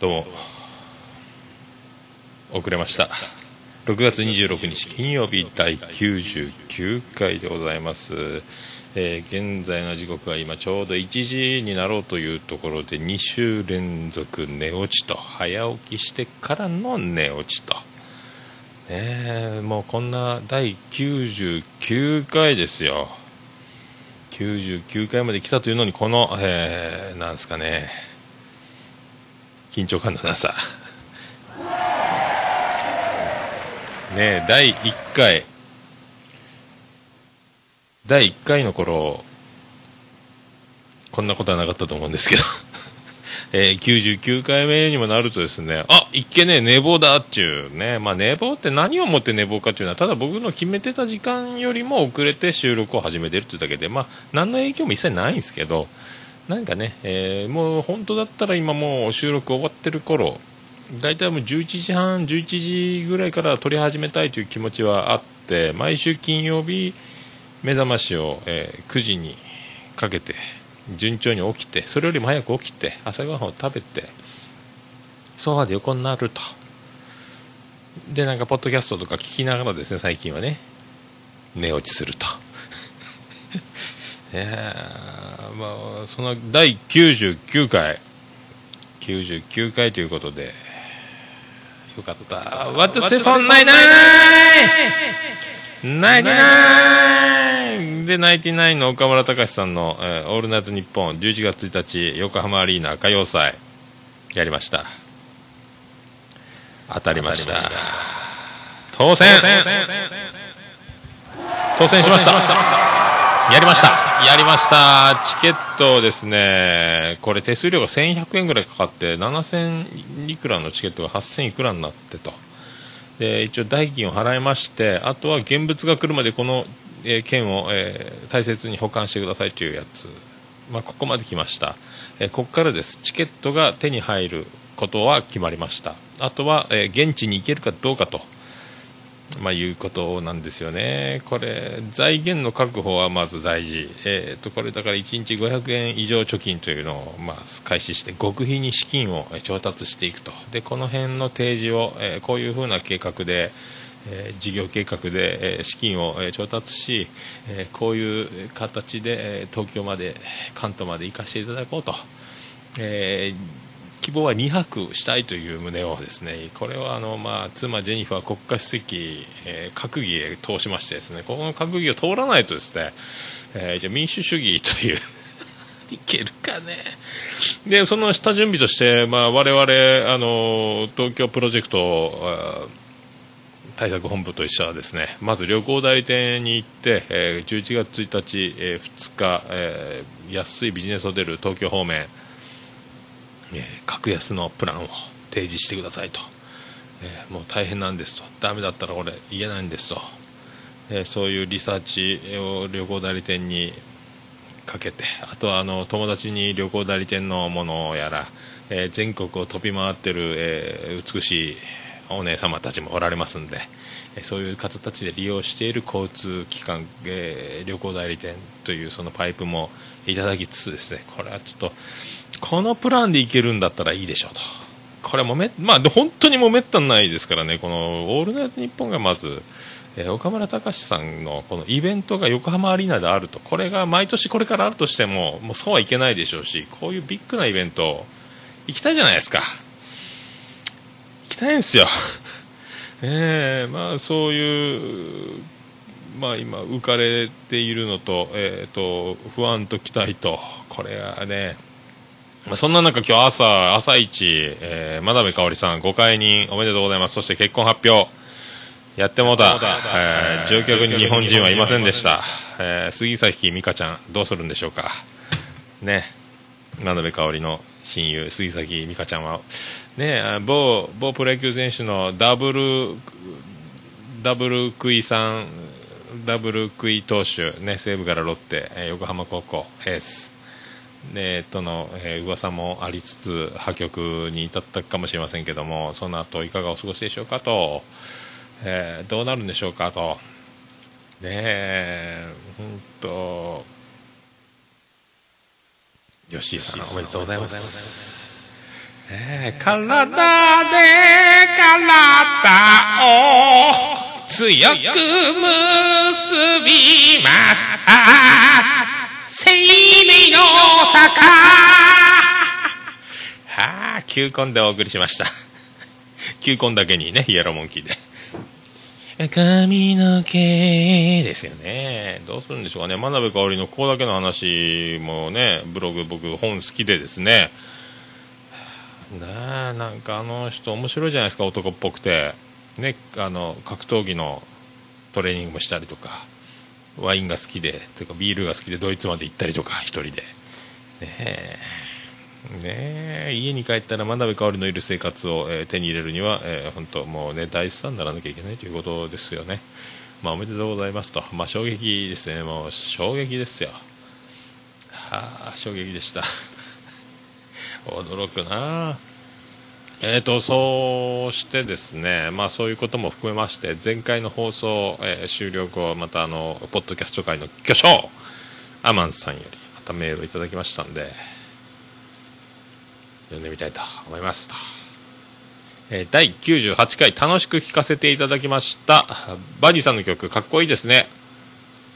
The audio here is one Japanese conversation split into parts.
どうも遅れました。6月26日金曜日第99回でございます、えー現在の時刻は今ちょうど1時になろうというところで2週連続寝落ちと早起きしてからの寝落ちと、ねえもうこんな第99回ですよ。99回まで来たというのにこの、えーなんですかね。緊張感のなさ。ねえ第1回。第1回の頃こんなことはなかったと思うんですけど、えー99回目にもなるとですねあいっけねえ寝坊だっちゅうね。まあ寝坊って何をもって寝坊かっていうのはただ僕の決めてた時間よりも遅れて収録を始めてるっていうだけでまあ何の影響も一切ないんですけどなんかね、えーもう本当だったら今もう収録終わってる頃大体もう11時半11時ぐらいから撮り始めたいという気持ちはあって毎週金曜日目覚ましを、えー9時にかけて順調に起きてそれよりも早く起きて朝ごはんを食べてソファで横になると。でなんかポッドキャストとか聞きながらですね最近はね寝落ちすると。いやまあその第99回。99回ということで。よかった「What's the ナインで、ナインティナインの岡村隆史さんの、えーオールナイトニッポン」11月1日横浜アリーナ歌謡祭。やりました。当たりました。当選。当選しました。やりましたやりました。チケットですね。これ手数料が1100円ぐらいかかって7000いくらのチケットが8000いくらになってと。で一応代金を払いましてあとは現物が来るまでこの、えー券を、えー大切に保管してくださいというやつ、まあ、ここまで来ました、えーここからです。チケットが手に入ることは決まりました。あとは、え現地に行けるかどうかと。まあ、いうことなんですよね、これ、財源の確保はまず大事、えー、とこれだから1日500円以上貯金というのを、まあ、開始して、極秘に資金を調達していくと、でこの辺の提示を、えーこういうふうな計画で、えー事業計画で、えー資金を、えー調達し、えーこういう形で、えー東京まで、関東まで行かせていただこうと。えー希望は2泊したいという旨をですねこれはあの、まあ、妻ジェニファー国家主席、えー閣議へ通しましてですねこの閣議を通らないとですね、えーじゃ民主主義という いけるかね。でその下準備として、まあ、我々あの東京プロジェクト対策本部と一緒はですねまず旅行代理店に行って、えー11月1日、えー2日、えー安いビジネスホテル東京方面え格安のプランを提示してくださいと、えもう大変なんですと。ダメだったらこれ言えないんですと、えそういうリサーチを旅行代理店にかけて。あとはあの友達に旅行代理店のものやら、え全国を飛び回ってる、え美しいお姉様たちもおられますんで、えそういう方たちで利用している交通機関、え旅行代理店というそのパイプもいただきつつですね。これはちょっとこのプランでいけるんだったらいいでしょうと。これもめ、まあ、本当にもめったにないですからね、このオールナイトニッポンがまず、えー岡村隆史さんのこのイベントが横浜アリーナであると、これが毎年これからあるとしても、もうそうはいけないでしょうし、こういうビッグなイベント、行きたいじゃないですか。行きたいんですよ。ええまあそういう、まあ今浮かれているのと、えっ、と、不安と期待と、これはね、そんな中、今日朝、朝一、えー、真鍋かおりさん、ご解任おめでとうございます。そして結婚発表、やってもうた、えー乗客に日本人はいませんでした。えー杉崎美香ちゃん、どうするんでしょうか。ね、真鍋かおりの親友、杉崎美香ちゃんは、ね、あ某、某プロ野球選手のダブル、ダブルクイさん、ダブルクイ投手、ね、西武からロッテ、えー横浜高校、エース。でとの、えー噂もありつつ破局に至ったかもしれませんけどもその後いかがお過ごしでしょうかと、えーどうなるんでしょうかと。ねえ本当吉井さんおめでとうございます、えー、体で体を強く結びました生命の坂はあ球根でお送りしました 球根だけにねイエローモンキーで髪の毛ですよね。どうするんでしょうかね。真鍋かおりのここだけの話もね、ブログ僕本好きでですね。ななんかあの人面白いじゃないですか、男っぽくて。ね、あの、格闘技のトレーニングもしたりとか、ワインが好きで、というかビールが好きでドイツまで行ったりとか、一人で。ねえ。ね家に帰ったら真鍋かおりのいる生活を、えー、手に入れるには、えー、本当もうね大スターにならなきゃいけないということですよね。まあ、おめでとうございますと、まあ、衝撃ですね、もう衝撃ですよ。はあ、衝撃でした。驚くなあえーと、そうしてですね、まあ、そういうことも含めまして前回の放送、えー、終了後またあのポッドキャスト界の巨匠アマンさんよりまたメールをいただきましたんで読んでみたいと思いますと、えー、第98回楽しく聴かせていただきましたバディさんの曲かっこいいですね。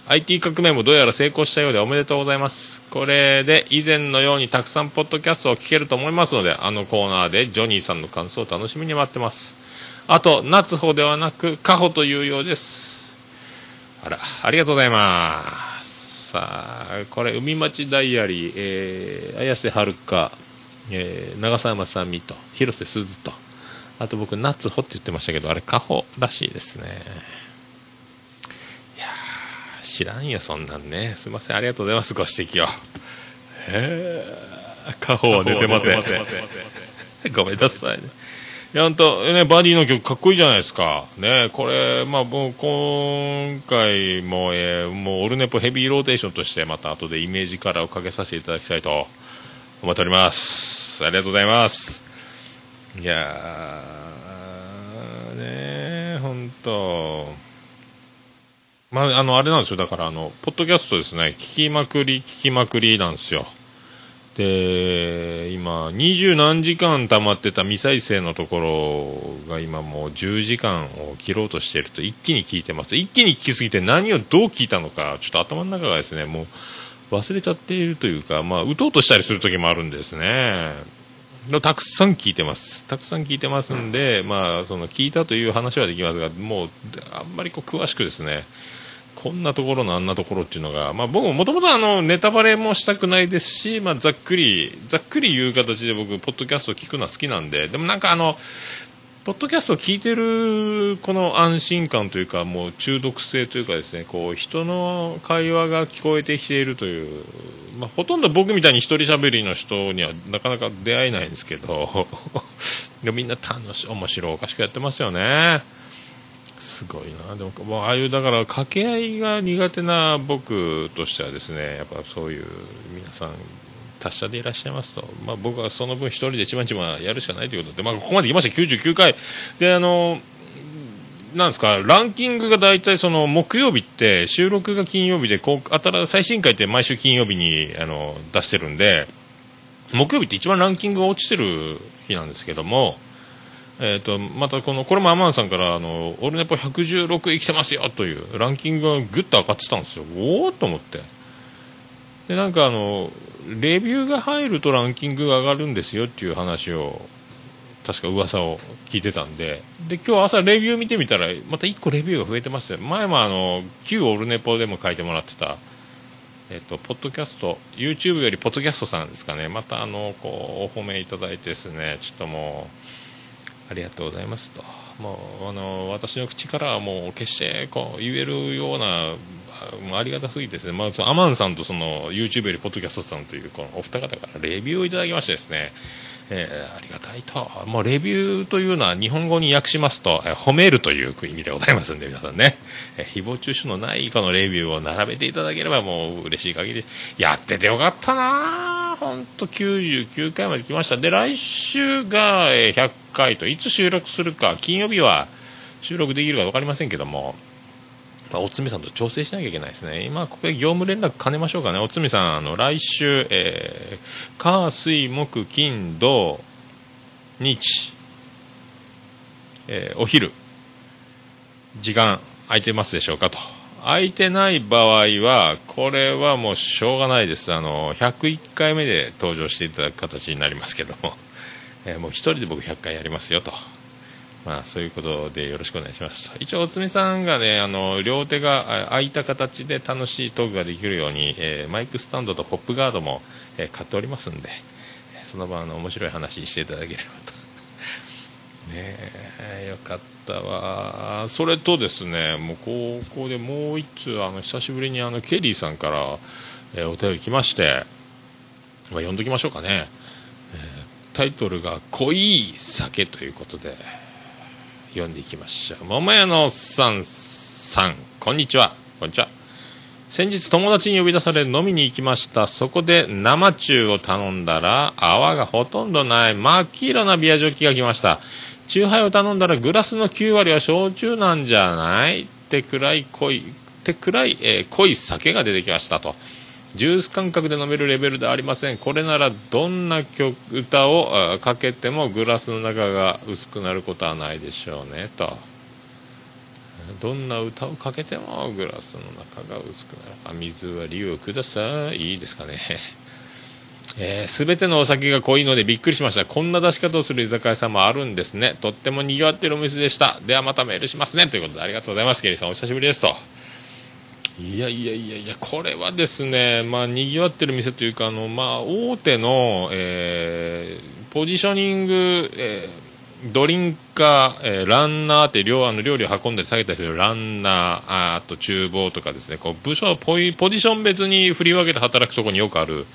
IT 革命もどうやら成功したようでおめでとうございます。これで以前のようにたくさんポッドキャストを聞けると思いますのであのコーナーでジョニーさんの感想を楽しみに待ってます。あと夏穂ではなくカホというようです。あらありがとうございます。さあこれ海町ダイアリー、えー、綾瀬はるかえー、長澤まさみと広瀬すずと。あと僕夏穂って言ってましたけどあれカホらしいですね。知らんよそんなんねすいませんありがとうございますご指摘をへえカホは出てまてごめんなさいねいや、本当ね、バディの曲かっこいいじゃないですか。ね、これ、まあ、もう、今回も、えー、もう、オルネポヘビーローテーションとして、また後でイメージカラーをかけさせていただきたいと思っております。ありがとうございます。いやー、ね本当まあ、あの、あれなんですよ。だから、あの、ポッドキャストですね、聞きまくり、聞きまくりなんですよ。で、今、二十何時間溜まってた未再生のところが今もう10時間を切ろうとしていると一気に聞いてます。一気に聞きすぎて何をどう聞いたのか、ちょっと頭の中がですね、もう、忘れちゃっているというか、まあ、打とうとしたりする時もあるんですね。たくさん聞いてます。たくさん聞いてますんで、まあ、その聞いたという話はできますが、もう、あんまりこう詳しくですね、こんなところのあんなところっていうのが、まあ僕もともと、ネタバレもしたくないですし、まあざっくり、ざっくり言う形で僕、ポッドキャスト聞くのは好きなんで、でもなんかあの、ポッドキャスト聞いてるこの安心感というかもう中毒性というかですねこう人の会話が聞こえてきているという、まあ、ほとんど僕みたいに一人喋りの人にはなかなか出会えないんですけど みんな楽し面白おかしくやってますよね。すごいな。でももうああいうだから掛け合いが苦手な僕としてはですねやっぱそういう皆さん達者でいらっしゃいますと、まあ、僕はその分一人でちまちまやるしかないということ。で、まあ、ここまで来ました。99回。であのなんですかランキングが大体その木曜日って収録が金曜日でこう新最新回って毎週金曜日にあの出してるんで木曜日って一番ランキングが落ちてる日なんですけども、えーと、またこのこれもアマンさんからあの「オルネポ116生きてますよ」というランキングがぐっと上がってたんですよ。おおと思って。でなんかあのレビューが入るとランキングが上がるんですよっていう話を確か噂を聞いてたんで。で今日朝レビュー見てみたらまた1個レビューが増えてますよ前もあの旧オルネポでも書いてもらってたえっと、ポッドキャスト YouTube よりポッドキャストさんですかね。またあのこうお褒めいただいてですねちょっともうありがとうございますと。もうあの私の口からはもう決してこう言えるようなありがたすぎてですね、まあ、アマンさんとその YouTube よりポッドキャストさんというこのお二方からレビューをいただきましてですね、えー、ありがたいと、もうレビューというのは日本語に訳しますと、えー、褒めるという意味でございますんで、皆さんね、えー、誹謗中傷のないこのレビューを並べていただければもう嬉しい限り、やっててよかったな。本当99回まで来ました。で、来週が100回と、いつ収録するか、金曜日は収録できるか分かりませんけども、まあ、おつみさんと調整しなきゃいけないですね。今、ここで業務連絡兼ねましょうかね。おつみさん、あの、来週、えー、火、水、木、金、土、日、えー、お昼時間空いてますでしょうかと空いてない場合はこれはもうしょうがないですあの101回目で登場していただく形になりますけども、えー、もう1人で僕100回やりますよとまあ、そういうことでよろしくお願いします。一応、おつみさんがね、あの、両手が空いた形で楽しいトークができるように、えー、マイクスタンドとポップガードも、えー、買っておりますんで、その場の面白い話していただければと。ねえ、よかったわ。それとですね、もうここでもう一通、あの、久しぶりにあの、ケリーさんから、えー、お便り来まして、まあ、読んどきましょうかね。えタイトルが「濃い酒」ということで、読んでいきましょう。桃屋のおっさんさん。こんにちは。こんにちは。先日友達に呼び出され飲みに行きました。そこで生中を頼んだら泡がほとんどない真っ黄色なビアジョッキが来ました。チューハイを頼んだらグラスの9割は焼酎なんじゃない？ってくらい濃いってくらい、えー、濃い酒が出てきましたと。ジュース感覚で飲めるレベルではありません。これならどんな曲歌をかけてもグラスの中が薄くなることはないでしょうねと。どんな歌をかけてもグラスの中が薄くなる。あ水割りをください。いいですかね。えー、てのお酒が濃いのでびっくりしました。こんな出し方をする居酒屋さんもあるんですね。とっても賑わってるお店でした。ではまたメールしますね。ということでありがとうございます。ケリーさんお久しぶりです。と。いやいやいやいや、これはですね、まあ、賑わってる店というか、あの、まあ、大手の、えー、ポジショニング、えー、ドリンカー、えー、ランナーって料あの料理を運んだり下げたりするランナー、ああと厨房とかですね、こう部署ポ、ポジション別に振り分けて働くところによくある、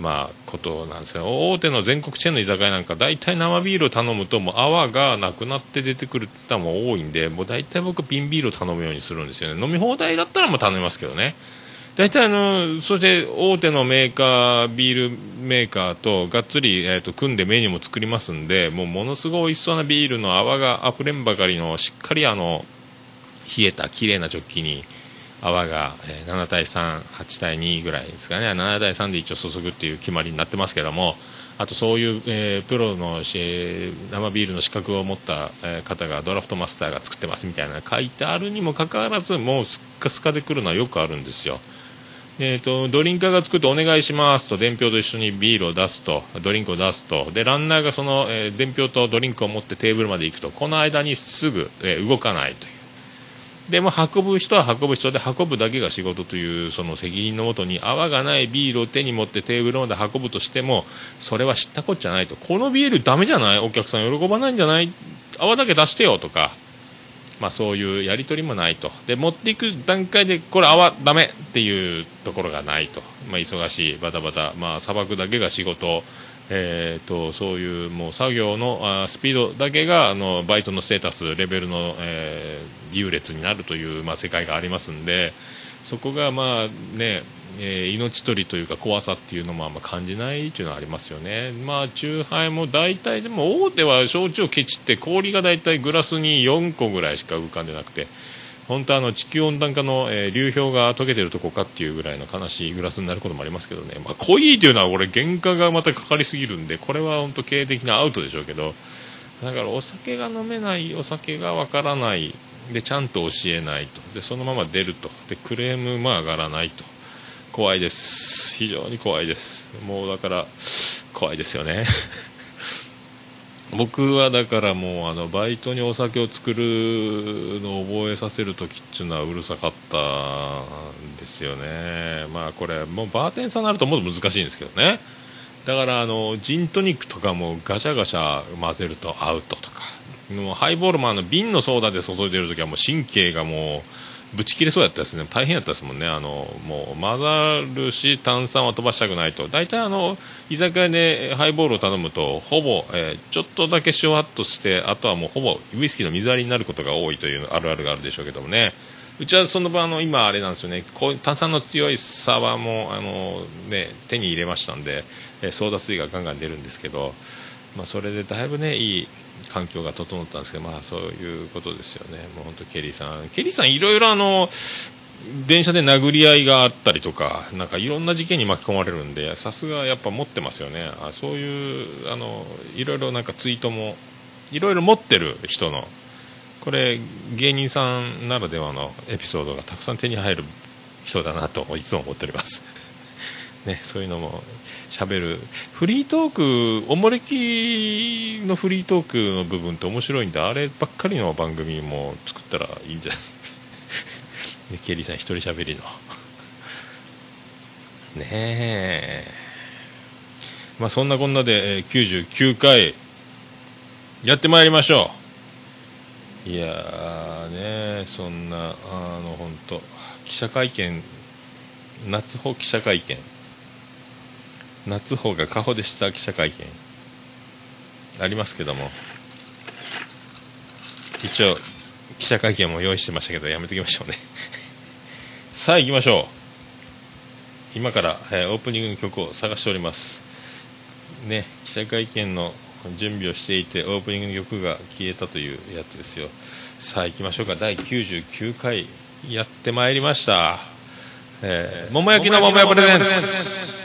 まあ、ことなんですよ。大手の全国チェーンの居酒屋なんか大体生ビールを頼むともう泡がなくなって出てくるってのも多いんでもう大体僕瓶ビールを頼むようにするんですよね。飲み放題だったらもう頼みますけどね。大体あのそして大手のメーカービールメーカーとがっつり、えーと、組んでメニューも作りますんでもうものすごい美味しそうなビールの泡があふれんばかりのしっかりあの冷えた綺麗なジョッキに泡が、え7対3、8対2ぐらいですかね、7対3で一応注ぐっていう決まりになってますけども、あとそういう、えー、プロの、えー、生ビールの資格を持った、え、方がドラフトマスターが作ってますみたいな書いてあるにもかかわらず、もうすっかすかで来るのはよくあるんですよ。えーと、ドリンカーが作ってお願いしますと伝票と一緒にビールを出すとドリンクを出すと。でランナーがその、えー、伝票とドリンクを持ってテーブルまで行くとこの間にすぐ、えー、動かないという。でも運ぶ人は運ぶ人で運ぶだけが仕事というその責任のもとに泡がないビールを手に持ってテーブルまで運ぶとしてもそれは知ったこっちゃないと。このビールダメじゃない？お客さん喜ばないんじゃない？泡だけ出してよとか、まあ、そういうやり取りもないと。で持っていく段階でこれ泡ダメっていうところがないと、まあ、忙しいバタバタ、まあ、砂漠だけが仕事。えーと、そういうもう作業のあスピードだけがあのバイトのステータスレベルの、えー、優劣になるという、まあ、世界がありますんでそこがまあね、えー、命取りというか怖さっていうのもあんま感じないというのはありますよね。まあ、酎ハイも大体でも大手は焼酎をケチって氷が大体グラスに4個ぐらいしか浮かんでなくて本当あの地球温暖化の、えー、流氷が溶けてるとこかっていうぐらいの悲しいグラスになることもありますけどね、まあ、濃いというのは俺原価がまたかかりすぎるんでこれは本当経営的なアウトでしょうけどだからお酒が飲めないお酒がわからないでちゃんと教えないと。でそのまま出ると。でクレームも上がらないと。怖いです。非常に怖いです。もうだから怖いですよね。僕はだからもうあのバイトにお酒を作るのを覚えさせる時っていうのはうるさかったんですよね。まあこれもうバーテンさんになるともっと難しいんですけどね。だからあのジントニックとかもガシャガシャ混ぜるとアウトとか。もうハイボールもあの瓶のソーダで注いでる時はもう神経がもうぶち切れそうやったですね。大変やったですもんね。あのもう混ざるし炭酸は飛ばしたくないと。大体あの居酒屋でハイボールを頼むとほぼ、えー、ちょっとだけシュワッとしてあとはもうほぼウイスキーの水割りになることが多いというあるあるがあるでしょうけどもね。うちはその場の今あれなんですよね。こう炭酸の強いサワーもあの、ね、手に入れましたんで、えー、ソーダ水がガンガン出るんですけど、まあ、それでだいぶねいい環境が整ったんですけど、まあ、そういうことですよね、もう本当、ケリーさん、ケリーさん、いろいろあの電車で殴り合いがあったりとかなんかいろんな事件に巻き込まれるんでさすがやっぱ持ってますよね。あそういうあのいろいろなんかツイートもいろいろ持ってる人のこれ芸人さんならではのエピソードがたくさん手に入る人だなといつも思っております。ねそういうのも喋る。フリートークおもれきのフリートークの部分って面白いんであればっかりの番組も作ったらいいんじゃない？ねケリーさん一人喋りの。ねえ。まあそんなこんなで、99回やってまいりましょう。いやーねそんなあの本当記者会見夏穂記者会見。夏穂が顔でした記者会見。ありますけども。一応記者会見も用意してましたけどやめときましょうね。さあ行きましょう。今から、えー、オープニングの曲を探しております。ね記者会見の準備をしていてオープニングの曲が消えたというやつですよ。さあ行きましょうか。第99回やってまいりました。えー、桃焼きの桃屋プレゼンツ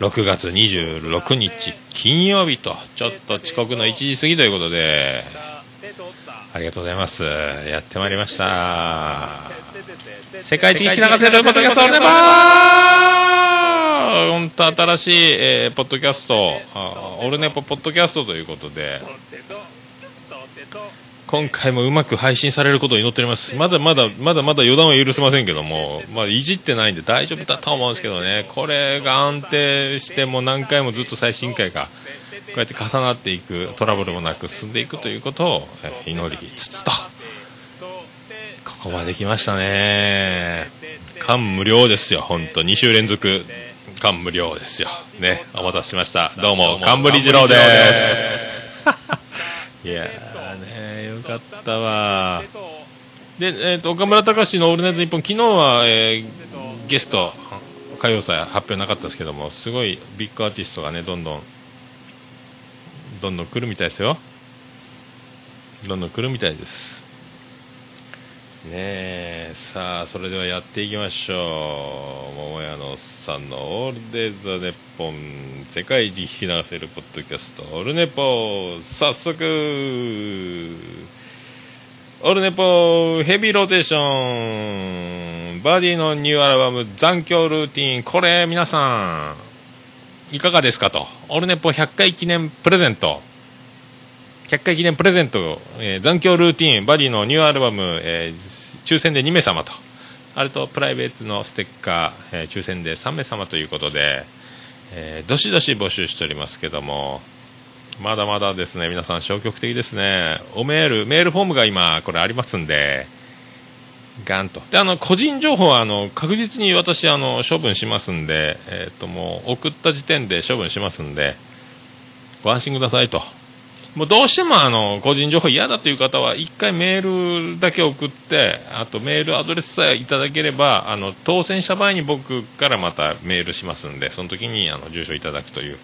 6月26日金曜日とちょっと遅刻の1時過ぎということでありがとうございます。やってまいりました。世界一聞き流せることがそれで本当新しい、えー、ポッドキャストオルネポポッドキャストということで今回もうまく配信されることを祈っております。まだまだまだまだ予断は許せませんけども、まあ、いじってないんで大丈夫だと思うんですけどね。これが安定しても何回もずっと最新回がこうやって重なっていくトラブルもなく進んでいくということを祈りつつとここまで来ましたね。感無量ですよ本当。2週連続感無量ですよ。ねお待たせしました。どうも冠二郎ですいやねよかったわ。で、えーと、岡村隆史の「オールナイトニッポン」昨日は、えー、ゲスト歌謡祭発表なかったですけどもすごいビッグアーティストがねどんどんどんどん来るみたいですよ。どんどん来るみたいです。ねえさあそれではやっていきましょう。桃屋のおっさんの「オールデイズ・ザ・ネッポン」世界一聞き流せるポッドキャスト「オルネポ」早速。オルネポヘビーローテーション。バディのニューアルバム残響ルーティン。これ皆さんいかがですかと。オルネポ100回記念プレゼント。100回記念プレゼント、えー、残響ルーティンバディのニューアルバム、えー、抽選で2名様と。あれとプライベートのステッカー、えー、抽選で3名様ということで、えー、どしどし募集しておりますけどもまだまだですね皆さん消極的ですね。おメールメールフォームが今これありますんでガンと。であの個人情報はあの確実に私あの処分しますんで、えー、ともう送った時点で処分しますんでご安心くださいと。もうどうしてもあの個人情報嫌だという方は1回メールだけ送ってあとメールアドレスさえいただければあの当選した場合に僕からまたメールしますんでその時にあの住所いただくという、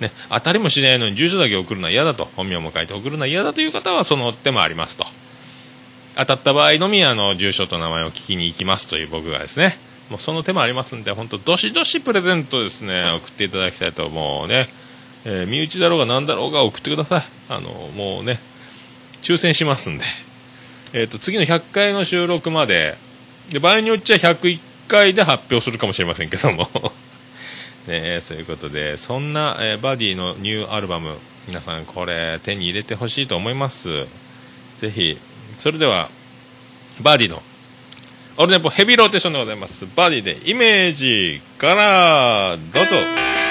ね、当たりもしないのに住所だけ送るのは嫌だと本名も書いて送るのは嫌だという方はその手もありますと。当たった場合のみあの住所と名前を聞きに行きますという僕がですね。もうその手もありますんで本当どしどしプレゼントですね送っていただきたいと思うね。えー、身内だろうが何だろうが送ってください。あのもうね抽選しますんで、えーと、次の100回の収録までで場合によっちゃ101回で発表するかもしれませんけども。ねそういうことでそんな、えー、バディのニューアルバム皆さんこれ手に入れてほしいと思います。ぜひそれではバディのオルネポヘビーローテーションでございます。バディでイメージからどうぞ。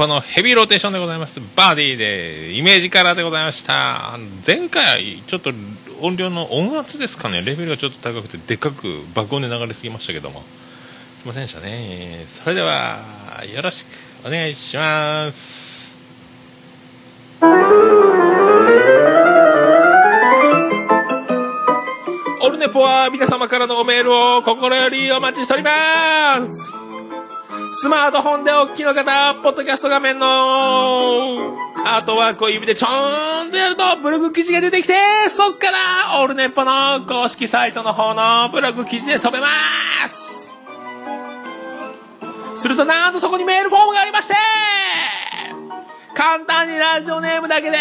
はい、オルネポのヘビーローテーションでございます。バーディーで、イメージカラーでございました。前回、ちょっと音量の音圧ですかね、レベルがちょっと高くて、でっかく爆音で流れすぎましたけども。すいませんでしたね。それでは、よろしくお願いします。オルネポは皆様からのメールを心よりお待ちしております。スマートフォンでお聞きいの方、ポッドキャスト画面のアートワークを指でちょーんとやるとブログ記事が出てきて、そっからオールネッポの公式サイトの方のブログ記事で飛べます。するとなんとそこにメールフォームがありまして簡単にラジオネームだけで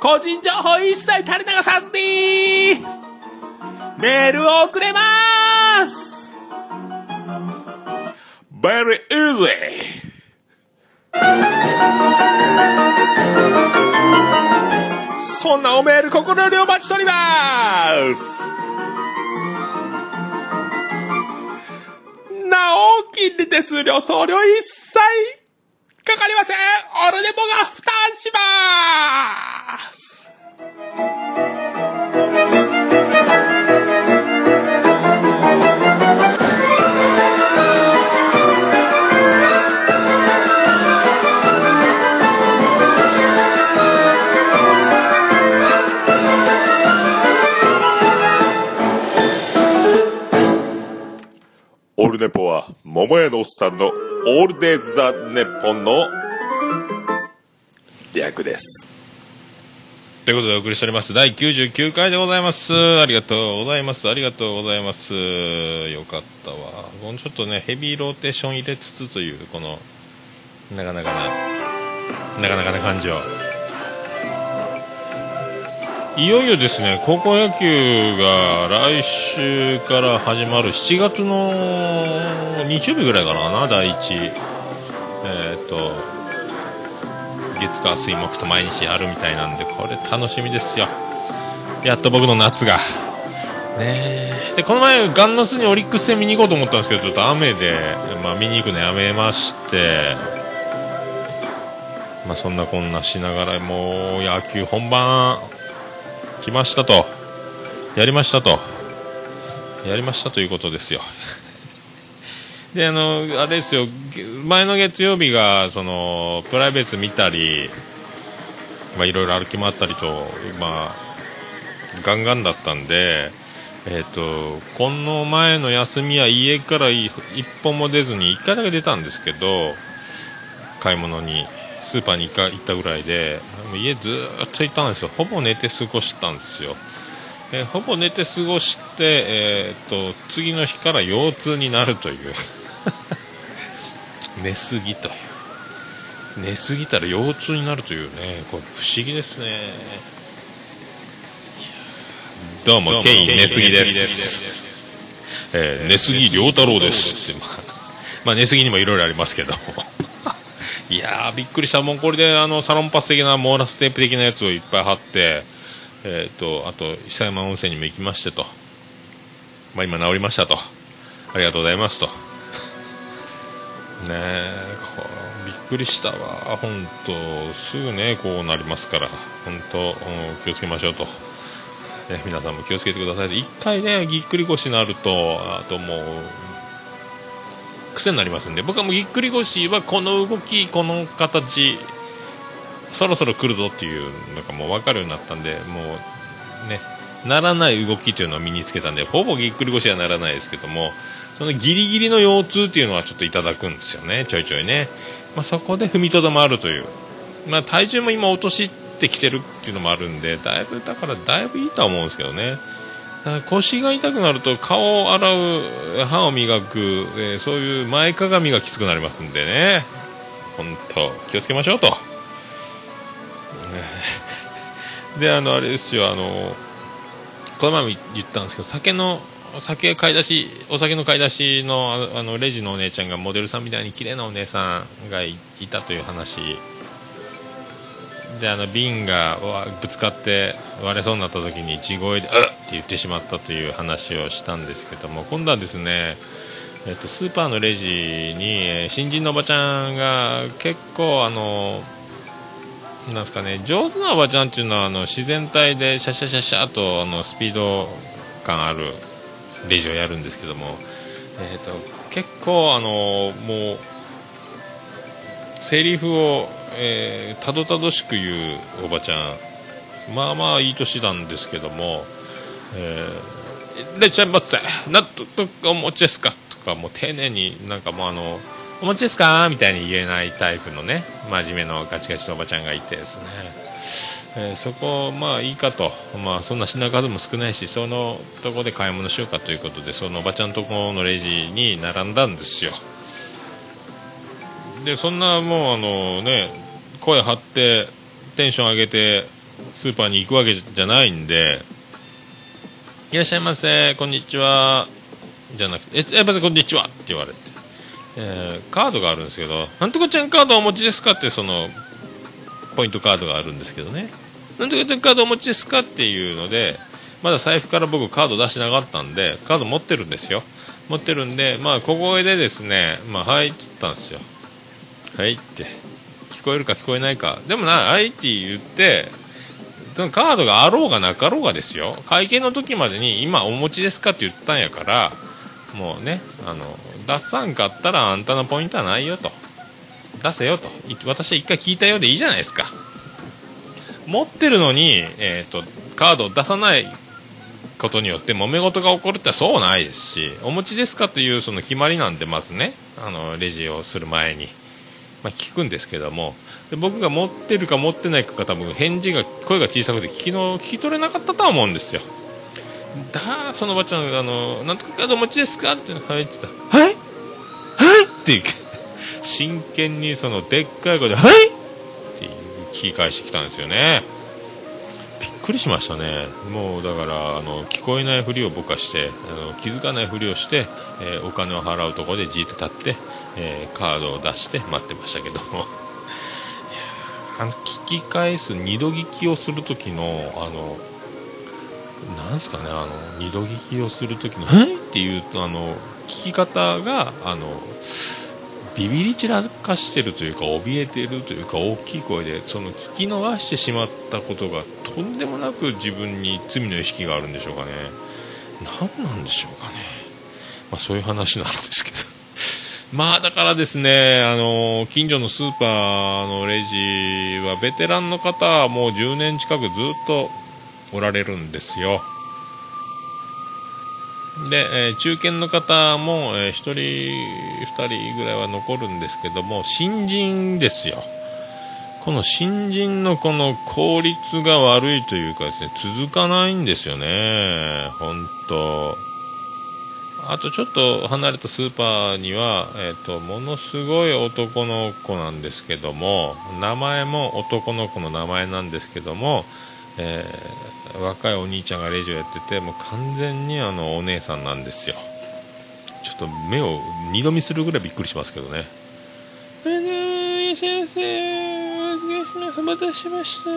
個人情報一切垂れ流さずにメールを送れます。待ちしております。なお、金利手数料送料一切かかりません。オルネポが負担しまーす。桃屋のおっさんの、オールデイズ・ザ・ネッポンの、略です。ということでお送りしております。第99回でございます。ありがとうございます。ありがとうございます。よかったわ。このちょっとねヘビーローテーション入れつつというこのなかなかななかなかな感じを。いよいよですね高校野球が来週から始まる7月の日曜日ぐらいかな第1えっ、と月火水木と毎日あるみたいなんでこれ楽しみですよ。やっと僕の夏が。ねでこの前ガンナスにオリックス戦見に行こうと思ったんですけどちょっと雨で、まあ、見に行くのやめましてまあそんなこんなしながらもう野球本番来ましたと。やりましたと。やりましたということですよ。であのあれですよ。前の月曜日がそのプライベート見たりまあいろいろ歩き回ったりとまあガンガンだったんでえっ、とこの前の休みは家から一歩も出ずに1回だけ出たんですけど買い物に。スーパーに行か行ったぐらいで家ずーっといたんですよ。ほぼ寝て過ごしたんですよ。えーほぼ寝て過ごして、えー、と次の日から腰痛になるという。寝すぎという。寝すぎたら腰痛になるというね。これ不思議ですね。どうもケイン寝す。ぎです。えー寝すぎ良太郎ですって、まあ、まあ寝すぎにもいろいろありますけどいやびっくりしたもうこれであのサロンパス的なモーラステープ的なやつをいっぱい貼ってえー、とあと久山温泉にも行きましてと、まあ、今治りましたと。ありがとうございますと。ねえびっくりしたわ。本当すぐねこうなりますから。本当、気をつけましょうと、ね、皆さんも気をつけてください。一回ねぎっくり腰になるとあともう癖になりますんで僕はもうぎっくり腰はこの動きこの形そろそろ来るぞっていうのがもう分かるようになったんでもうねならない動きというのを身につけたんでほぼぎっくり腰はならないですけどもそのギリギリの腰痛っていうのはちょっといただくんですよねちょいちょいね、まあ、そこで踏みとどまるという、まあ、体重も今落としてきてるっていうのもあるんでだいぶだからだいぶいいとは思うんですけどね。腰が痛くなると顔を洗う歯を磨く、えーそういう前かがみがきつくなりますんでね本当気をつけましょうと。であのあれですよあのこの前も言ったんですけど酒の酒買い出しお酒の買い出しのあのレジのお姉ちゃんがモデルさんみたいに綺麗なお姉さんがいたという話であの瓶がぶつかって割れそうになった時に地声で「うっ!」って言ってしまったという話をしたんですけども今度はですねえっと、スーパーのレジに新人のおばちゃんが結構あのなんですかね上手なおばちゃんっていうのはあの自然体でシャシャシャシャとあのスピード感あるレジをやるんですけども、えー、と結構あのもうセリフを、えーたどたどしく言うおばちゃんまあまあいい年なんですけども「えーいらっしゃいませなんとかお持ちですか?」とかもう丁寧になんかもうあの「お持ちですか?」みたいに言えないタイプのね真面目のガチガチのおばちゃんがいてですね、えーそこまあいいかと、まあ、そんな品数も少ないしそのとこで買い物しようかということでそのおばちゃんとこのレジに並んだんですよでそんなもうあのね声張ってテンション上げてスーパーに行くわけじゃないんで「いらっしゃいませこんにちは」じゃなくて「ええませこんにちは」って言われて、えーカードがあるんですけど「なんとかちゃんカードお持ちですか?」ってそのポイントカードがあるんですけどね「なんとかちゃんカードお持ちですか?」っていうのでまだ財布から僕カード出してなかったんでカード持ってるんですよ持ってるんでまあ小声でですね「まあ、はい」って言ったんですよはいって聞こえるか聞こえないか。でもなはいって言ってカードがあろうがなかろうがですよ。会計の時までに今お持ちですかって言ったんやからもうねあの出さんかったらあんたのポイントはないよと。出せよと。私は一回聞いたようでいいじゃないですか。持ってるのに、えー、とカードを出さないことによって揉め事が起こるってそうないですしお持ちですかというその決まりなんでまずねあのレジをする前に、まあ、聞くんですけどもで僕が持ってるか持ってないかが多分返事が声が小さくて聞きの聞き取れなかったとは思うんですよ。だそのおばちゃんがあの「なんとかカードお持ちですか?」って「はい」って言った。ら「はい？はい」って 真剣にそのでっかい声で「はい!」っていう聞き返してきたんですよね。びっくりしましたね。もうだからあの聞こえないふりを僕はしてあの気づかないふりをして、えーお金を払うところでじーっと立って、えーカードを出して待ってましたけど あの聞き返す二度聞きをする時のあのなんですかねあの二度聞きをする時の「はい!」っていうとあの聞き方があのビビり散らかしてるというか怯えてるというか大きい声でその聞き逃してしまったことがとんでもなく自分に罪の意識があるんでしょうかね。何なんでしょうかね。まあそういう話なんですけどまあだからですねあの近所のスーパーのレジはベテランの方はもう10年近くずっとおられるんですよで、えー中堅の方も、え1人、2人ぐらいは残るんですけども、新人ですよ。この新人のこの効率が悪いというかですね、続かないんですよね。本当あとちょっと離れたスーパーには、えっ、と、ものすごい男の子なんですけども、名前も男の子の名前なんですけども、えー若いお兄ちゃんがレジをやっててもう完全にあのお姉さんなんですよ。ちょっと目を二度見するぐらいびっくりしますけどね「えね先生お疲れしますお待たせしました」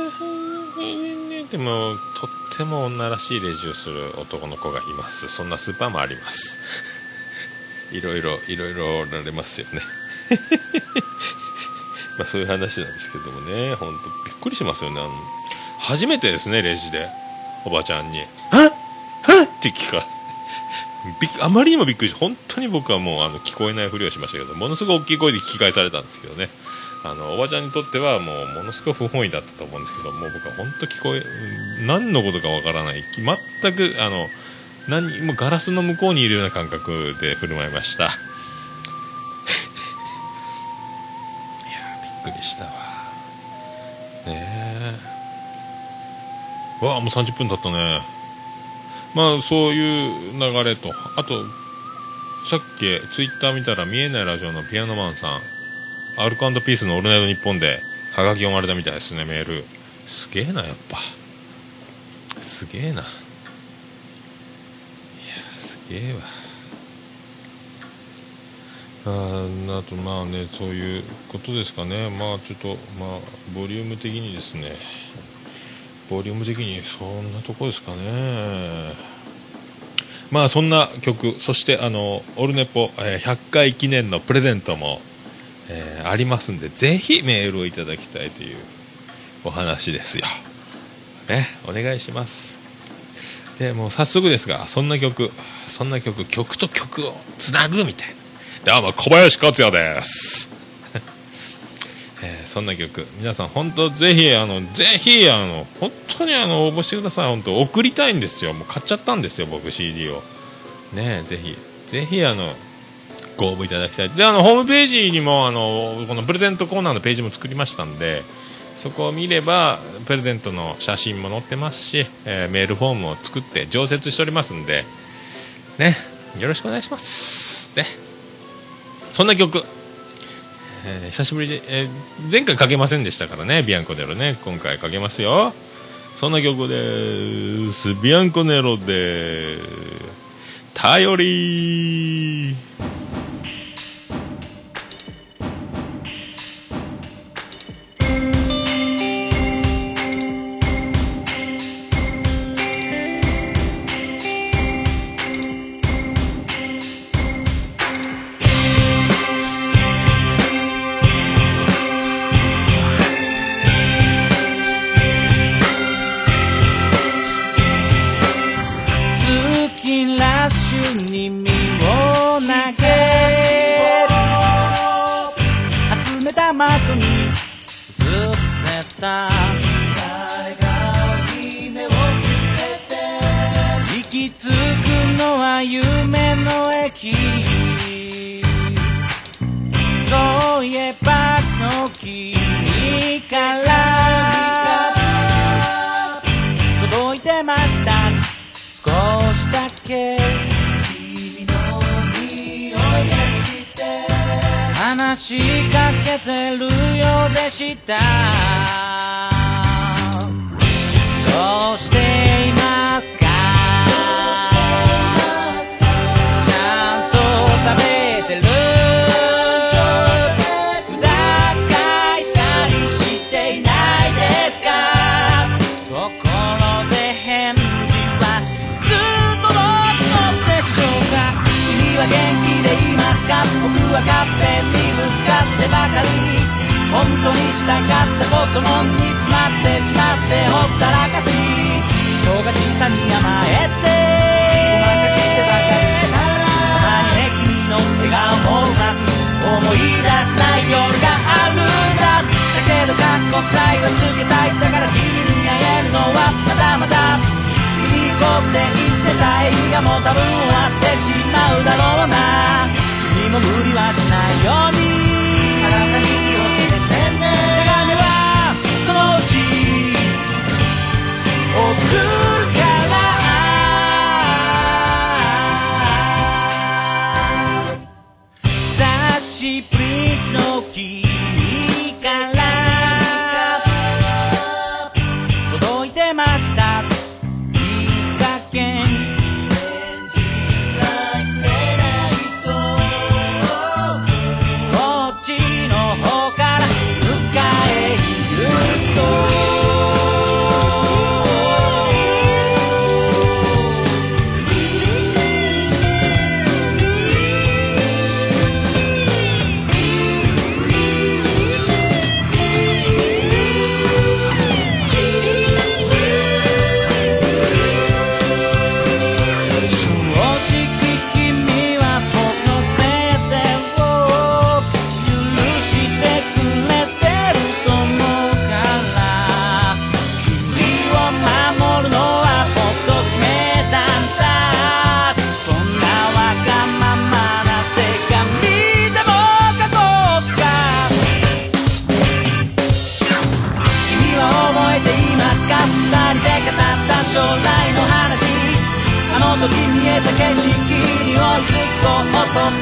でもとっても女らしいレジをする男の子がいます。そんなスーパーもあります。いろいろいろいろおられますよね。まあそういう話なんですけどもね。本当びっくりしますよね。あの初めてですねレジで。おばちゃんに「はっ？はっ!」って聞か びあまりにもびっくりして本当に僕はもうあの聞こえないふりをしましたけどものすごい大きい声で聞き返されたんですけどね。あのおばちゃんにとってはもうものすごい不本意だったと思うんですけどもう僕は本当聞こえ何のことかわからない。全くあの何もガラスの向こうにいるような感覚で振る舞いました。いやびっくりしたわ。ねえ。わあもう30分経ったね。まあそういう流れと。あとさっきツイッター見たら見えないラジオのピアノマンさん。アルコピースの「オールナイトニッポン」でハガキ読まれたみたいですねメール。すげえなやっぱ。すげえな。いやすげえわ。あーあとまあねそういうことですかね。まあちょっとまあボリューム的にですね。ボリューム的にそんなとこですかね。まあそんな曲。そしてあのオルネポ、えー100回記念のプレゼントも、えーありますんでぜひメールをいただきたいというお話ですよ。ねお願いします。でもう早速ですがそんな曲そんな曲曲と曲をつなぐみたいな。どうも小林克也です。えーそんな曲皆さん本当ぜひあのぜひあの本当にあの応募してください。本当送りたいんですよ。もう買っちゃったんですよ僕 CD を。ねえぜひぜひあのご応募いただきたい。であのホームページにもあのこのプレゼントコーナーのページも作りましたんでそこを見ればプレゼントの写真も載ってますし、えーメールフォームを作って常設しておりますんでねよろしくお願いします。ね。そんな曲。えー久しぶりで、えー前回かけませんでしたからね、ビアンコネロね、今回かけますよ。そんな曲です。ビアンコネロで、頼りの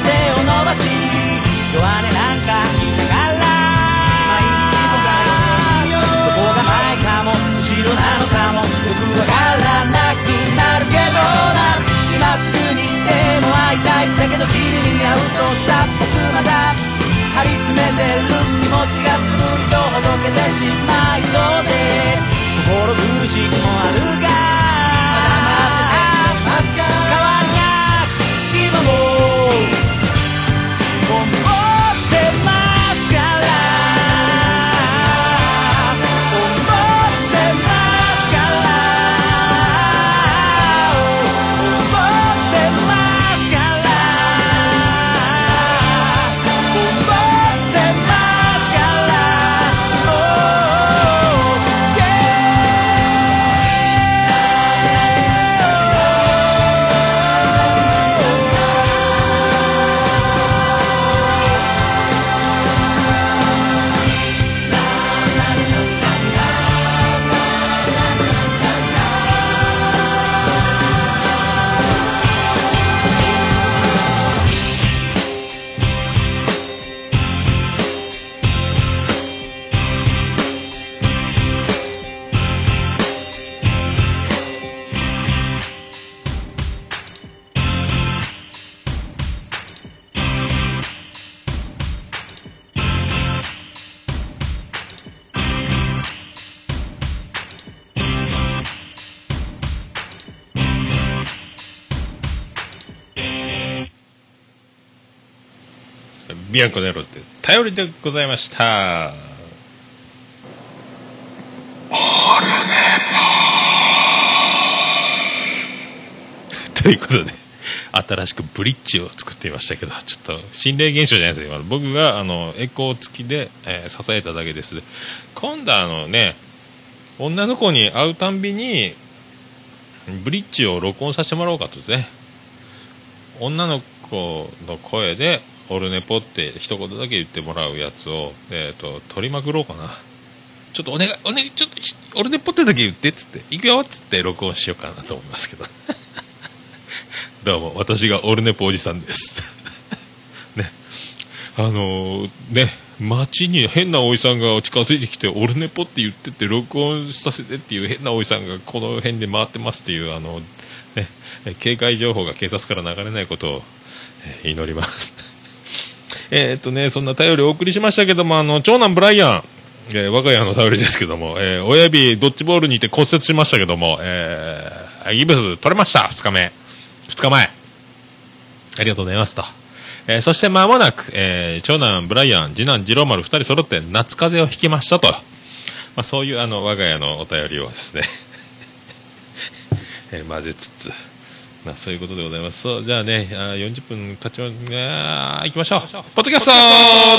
手を伸ばし弱音なんか言いながら毎日も。だよどこが前かも。後ろなのかも。よくわからなくなるけどな。今すぐにでも会いたいだけど君に会うとさ僕まだ。張り詰めてる気持ちがするりとほどけてしまいそうで。心苦しくもあるが。ビアンコネロって頼りでございました。ということで新しくブリッジを作ってみましたけどちょっと心霊現象じゃないですよ。僕があのエコー付きで、えー支えただけです。今度あのね女の子に会うたんびにブリッジを録音させてもらおうかとですね。女の子の声で「オルネポ」って一言だけ言ってもらうやつを、えー、と取りまくろうかな。ちょっとお願いお願いちょっとオルネポってだけ言ってっつって行くよっつって録音しようかなと思いますけど。どうも私がオルネポおじさんです。ね。あのーね街に変なおじさんが近づいてきてオルネポって言ってて録音させてっていう変なおじさんがこの辺で回ってますっていうあのね警戒情報が警察から流れないことを、祈ります。えーっとねそんな頼りをお送りしましたけどもあの長男ブライアンえー我が家の頼りですけども、えー親指ドッジボールにて骨折しましたけども、えーギブス取れました、2日目。2日前。ありがとうございますと。えーそして間もなく、えー長男ブライアン、次男次郎丸2人揃って夏風邪をひきましたと。まあ、そういうあの、我が家のお便りをですね、えー混ぜつつ、まあ、そういうことでございます。そう、じゃあね、あー40分経ちま、行きましょう。ポッドキャスト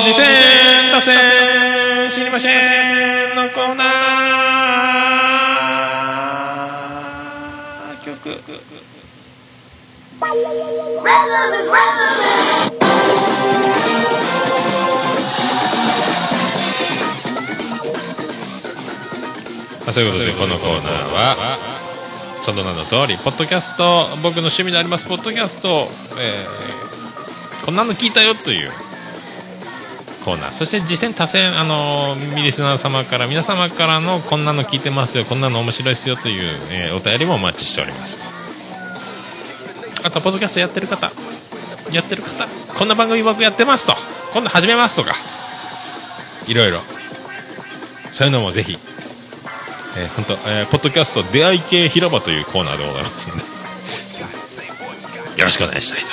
次戦達成知りませんのコーナー曲。Rhythm is rhythm. まあ、そういうことでこのコーナーはその名の通りポッドキャスト僕の趣味でありますポッドキャスト、えーこんなの聞いたよというコーナーそして実践多選あのーリスナー様から皆様からのこんなの聞いてますよこんなの面白いですよという、えーお便りもお待ちしておりますと。あとポッドキャストやってる方やってる方こんな番組僕やってますと今度始めますとかいろいろ。そういうのもぜひえー、本当、えーポッドキャスト出会い系広場というコーナーでございますんで、よろしくお願いしたいと。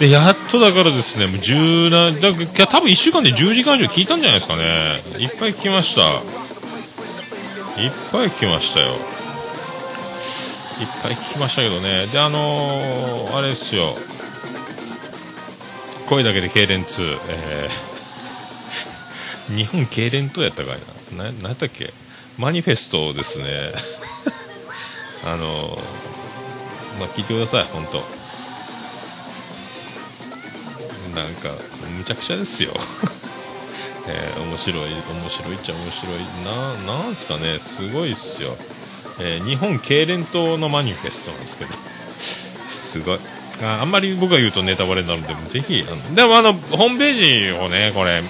で、やっとだからですね、もう10な、だか多分1週間で10時間以上聞いたんじゃないですかね。いっぱい聞きました。いっぱい聞きましたよ。いっぱい聞きましたけどね。で、あのーあれですよ。声だけで痙攣2、えー日本痙攣2やったかいな。な、なんやったっけ？マニフェストですね。あのまあ、聞いてください、本当なんか、むちゃくちゃですよ。えー面白い、面白いっちゃ面白い。な、なんすかね、すごいっすよ。えー日本痙攣党のマニフェストなんですけど。すごい。ああんまり僕が言うとネタバレになるんで、ぜひ、あのでもあの、ホームページをね、これ、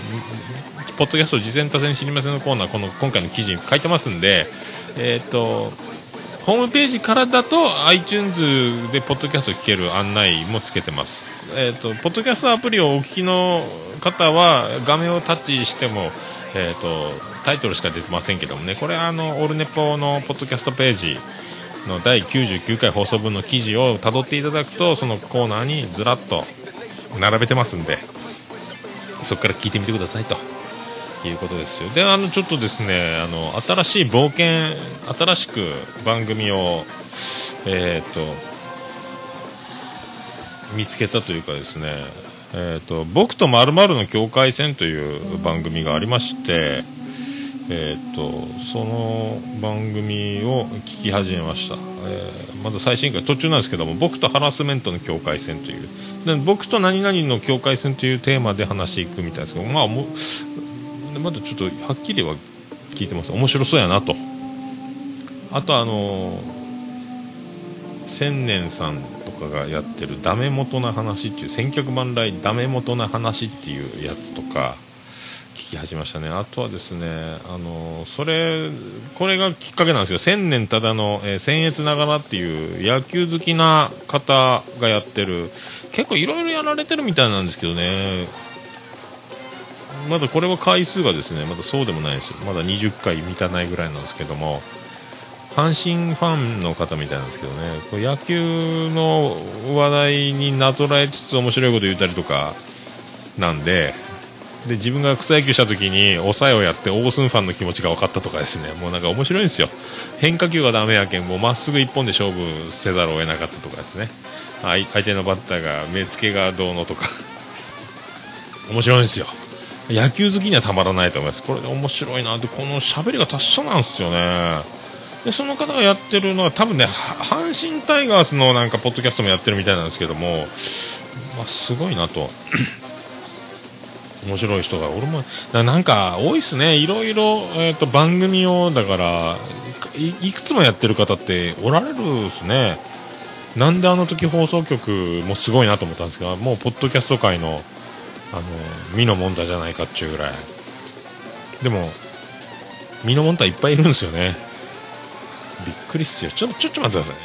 ポッドキャスト事前多戦知りませんのコーナー、この今回の記事に書いてますんで、えっ、と、ホームページからだと iTunes でポッドキャスト聞ける案内もつけてます。えっ、と、ポッドキャストアプリをお聞きの方は画面をタッチしても、えっ、と、タイトルしか出てませんけどもね、これあの、オルネポのポッドキャストページの第99回放送分の記事を辿っていただくと、そのコーナーにずらっと並べてますんで、そこから聞いてみてくださいと。いうことですよ。であのちょっとですねあの新しい冒険新しく番組をえっ、と見つけたというかですねえー、と僕とまるの境界線という番組がありまして、えー、とその番組を聞き始めました、えーまだ最新回途中なんですけども僕とハラスメントの境界線という。で僕と何々の境界線というテーマで話していくみたいですけどまあもでまだちょっとはっきりは聞いてます。面白そうやなと。あとあの千年さんとかがやってる「ダメ元な話」っていう千客万来ダメ元な話っていうやつとか聞き始めましたね。あとはですねあのそれこれがきっかけなんですよ。千年ただの、えー、僭越ながらっていう野球好きな方がやってる結構いろいろやられてるみたいなんですけどね。まだこれは回数がですねまだそうでもないです。よまだ20回満たないぐらいなんですけども。阪神ファンの方みたいなんですけどね。こ野球の話題になぞらえつつ面白いこと言ったりとかなんでで自分が草野球した時に抑えをやってオースンファンの気持ちが分かったとかですね。もうなんか面白いんですよ。変化球がダメやけんもうまっすぐ一本で勝負せざるを得なかったとかですね。相相手のバッターが目付けがどうのとか。面白いんですよ。野球好きにはたまらないと思います。これで面白いなってこの喋りが達者なんですよね。でその方がやってるのは多分ね阪神タイガースのなんかポッドキャストもやってるみたいなんですけども、まあ、すごいなと。面白い人が俺もなんか多いっすね。いろいろ、えー、と番組をだからいくつもやってる方っておられるっすね。なんであの時放送局もすごいなと思ったんですがもうポッドキャスト界のあの身のもんだじゃないかっちゅうぐらい。でも身のもんたいっぱいいるんですよね。びっくりっすよ。ちょちょっと待ってくださ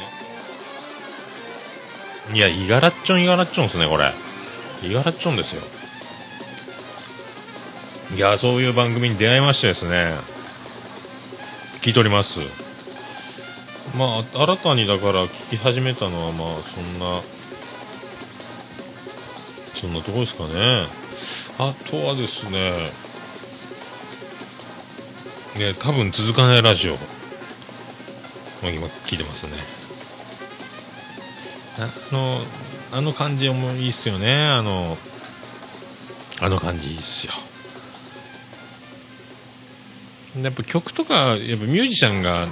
いね。いやイガラッチョンイガラッチョンですねこれ。イガラッチョンですよ。いやそういう番組に出会いましてですね。聞いております。まあ新たにだから聞き始めたのはまあそんなそんなとこですかね。あとはですねね多分続かないラジオ。もう今聞いてますね。あのあの感じもいいっすよね。あのあの感じいいっすよ。やっぱ曲とかやっぱミュージシャンが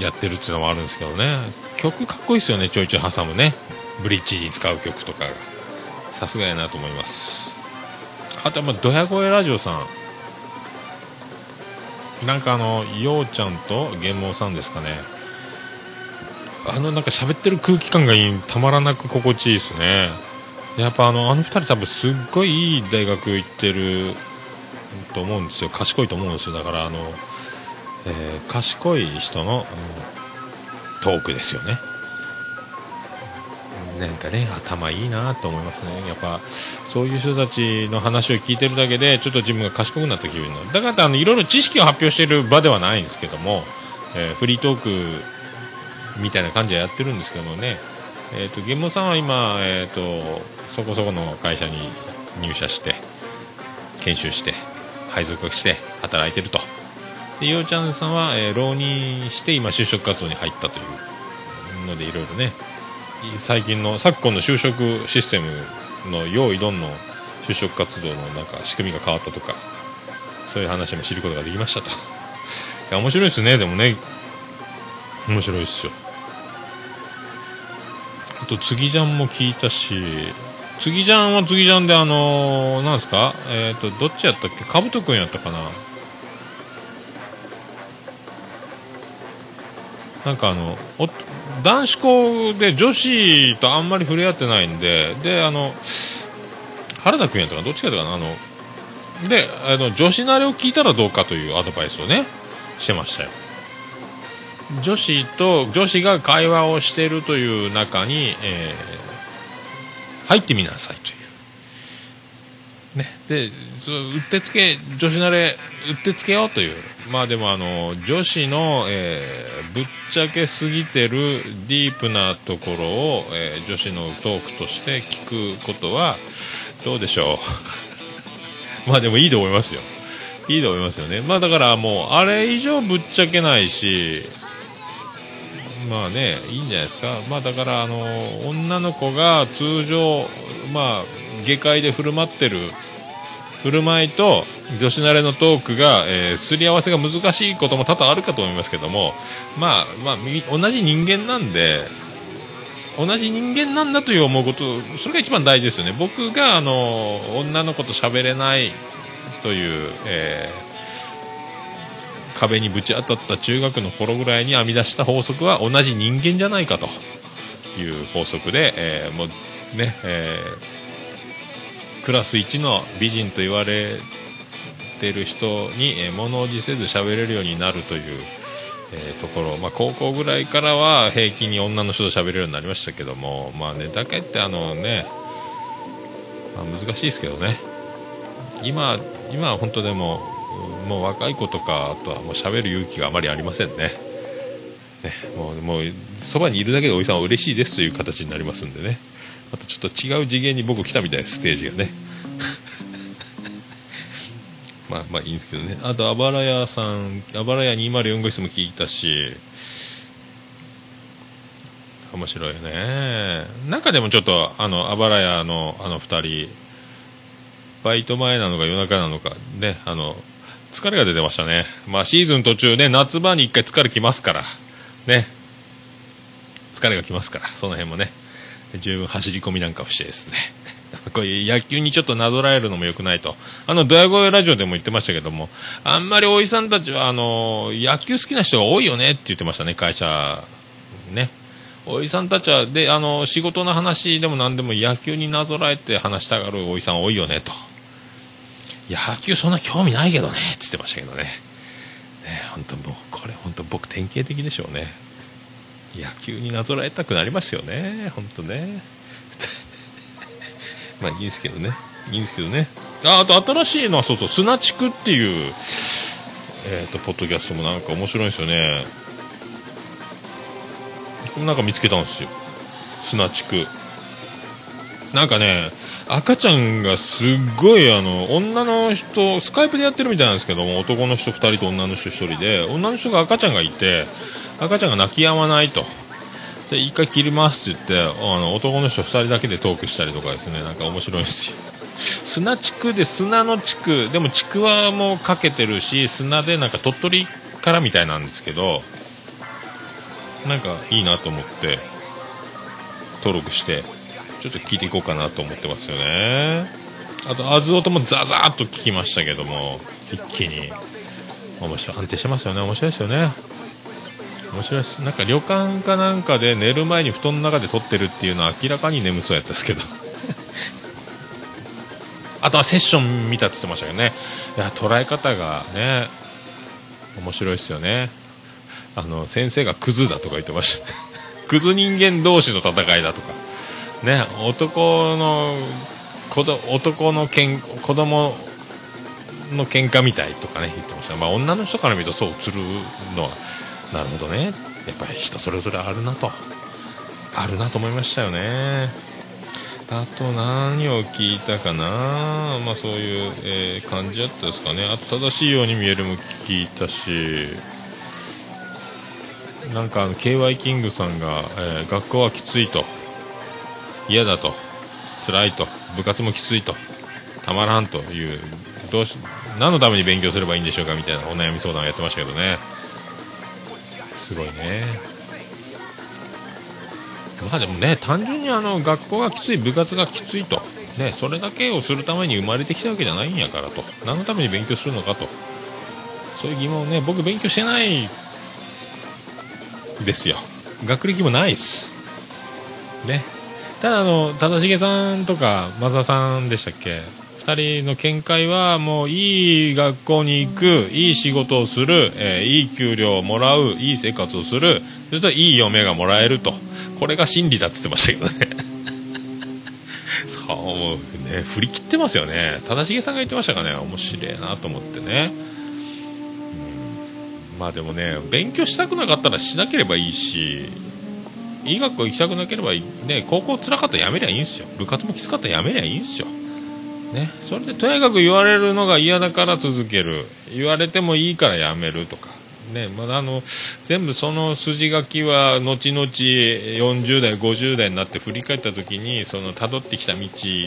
やってるっていうのもあるんですけどね。曲かっこいいですよねちょいちょい挟むね。ブリッジに使う曲とかが。さすがやなと思います。あとはドヤ声ラジオさん。なんかあのようちゃんと玄毛さんですかね。あのなんか喋ってる空気感がいいたまらなく心地いいですね。やっぱあのあの2人多分すっごいいい大学行ってると思うんですよ。賢いと思うんですよ。だからあの、えー賢い人の、うんトークですよね。なんかね頭いいなと思いますね。やっぱそういう人たちの話を聞いてるだけでちょっと自分が賢くなった気分になだからあのいろいろ知識を発表している場ではないんですけども、えーフリートークみたいな感じはやってるんですけどね。えー、とゲモさんは今、えー、とそこそこの会社に入社して研修して配属して働いてると。でようちゃんさんは、えー浪人して今就職活動に入ったというのでいろいろね最近の昨今の就職システムの用意どんの就職活動のなんか仕組みが変わったとかそういう話も知ることができましたと。いや面白いですねでもね。面白いですよ。あと次ジャンも聞いたし次ジャンは次ジャンであのー、なんですか？えっ、とどっちやったっけ？かぶとくんやったかな。なんかあの男子校で女子とあんまり触れ合ってないんでであの原田君やったかどっちかやったかな？あのであの女子慣れを聞いたらどうかというアドバイスをねしてましたよ。女子と女子が会話をしているという中に、えー入ってみなさいという。ね。でそうってつけ女子慣れうってつけようというまあでもあの女子の、えーぶっちゃけすぎてるディープなところを、えー女子のトークとして聞くことはどうでしょう？まあでもいいと思いますよ。いいと思いますよね。まあだからもうあれ以上ぶっちゃけないしまあねいいんじゃないですか。まあだからあの女の子が通常まあ下界で振る舞ってる振る舞いと女子慣れのトークが、えーすり合わせが難しいことも多々あるかと思いますけどもまあまあ同じ人間なんで同じ人間なんだという思うことそれが一番大事ですよね。僕があの女の子と喋れないという、えー壁にぶち当たった中学の頃ぐらいに編み出した法則は同じ人間じゃないかという法則で、えーもうね、えークラス1の美人と言われてる人に、え物おじせず喋れるようになるという、えーところ、まあ、高校ぐらいからは平気に女の人と喋れるようになりましたけども、まあね、だけってあのね、まあ、難しいですけどね。今今は本当でももう若い子とかとはもう喋る勇気があまりありませんね。ねもうもうそばにいるだけでおじさんは嬉しいですという形になりますんでね。またちょっと違う次元に僕来たみたいですステージがね。まあまあいいんですけどね。あとあばら屋さんあばら屋204号室も聞いたし。面白いよね。中でもちょっとあのあばら屋のあの2人。バイト前なのか夜中なのかねあの疲れが出てましたね。まあシーズン途中ね、夏場に一回疲れきますから、ね。疲れがきますから、その辺もね、十分走り込みなんかをしてですね。こういう野球にちょっとなぞらえるのも良くないと。あの、ドヤ声ラジオでも言ってましたけども、あんまりおじさんたちは、あの、野球好きな人が多いよねって言ってましたね、会社。ね。おじさんたちは、で、あの、仕事の話でも何でも野球になぞらえて話したがるおじさん多いよねと。野球そんな興味ないけどねって言ってましたけどね。ね本当もう、これ本当僕典型的でしょうね。野球になぞらえたくなりますよね。本当ね。まあいいんですけどね。いいんですけどね。あ、あと新しいのはそうそう、砂地区っていう、えっ、と、ポッドキャストもなんか面白いんですよね。なんか見つけたんですよ。砂地区。なんかね、赤ちゃんがすっごいあの、女の人、スカイプでやってるみたいなんですけども、男の人2人と女の人1人で、女の人が赤ちゃんがいて、赤ちゃんが泣き止まないと。で、一回切りますって言って、あの、男の人2人だけでトークしたりとかですね、なんか面白いんですよ。砂地区で砂の地区、でもちくわもかけてるし、砂でなんか鳥取からみたいなんですけど、なんかいいなと思って、登録して、ちょっと聞いていこうかなと思ってますよね。あと、あず音もザザーっと聞きましたけども、一気に。面白い、安定してますよね。面白いですよね。面白いです。なんか旅館かなんかで寝る前に布団の中で撮ってるっていうのは明らかに眠そうやったですけど。あとはセッション見たって言ってましたけどね。いや、捉え方がね、面白いですよね。あの、先生がクズだとか言ってました。クズ人間同士の戦いだとか。ね、男の、子ど男のけん子供の喧嘩みたいとかね、言ってました。まあ、女の人から見るとそう映るのは、なるほどね。やっぱり人それぞれあるなと。あるなと思いましたよね。あと何を聞いたかなまあそういう、えー感じだったですかね。あと正しいように見えるも聞いたし、なんかあの KY キングさんが、えー学校はきついと。嫌だと。辛いと。部活もきついと。たまらんという、どうし、何のために勉強すればいいんでしょうかみたいなお悩み相談をやってましたけどね。すごいね。まあでもね、単純にあの学校がきつい、部活がきついと、ね、それだけをするために生まれてきたわけじゃないんやからと、何のために勉強するのかと、そういう疑問をね、僕、勉強してないですよ、学歴もないっす、ね、ただあの、忠重さんとか、増田さんでしたっけ、2人の見解は、もういい学校に行く、いい仕事をする、えーいい給料をもらう、いい生活をする、それといい嫁がもらえると、これが真理だって言ってましたけどね。そう、もうね、振り切ってますよね。忠重さんが言ってましたかね、面白いなと思ってね。うんまあでもね、勉強したくなかったらしなければいいし、いい学校行きたくなければ、ね、高校辛かったらやめりゃいいんですよ。部活もきつかったらやめりゃいいんですよ。ね、それでとにかく言われるのが嫌だから続ける。言われてもいいからやめるとか、ねまだあの全部その筋書きは後々40代50代になって振り返った時にその辿ってきた道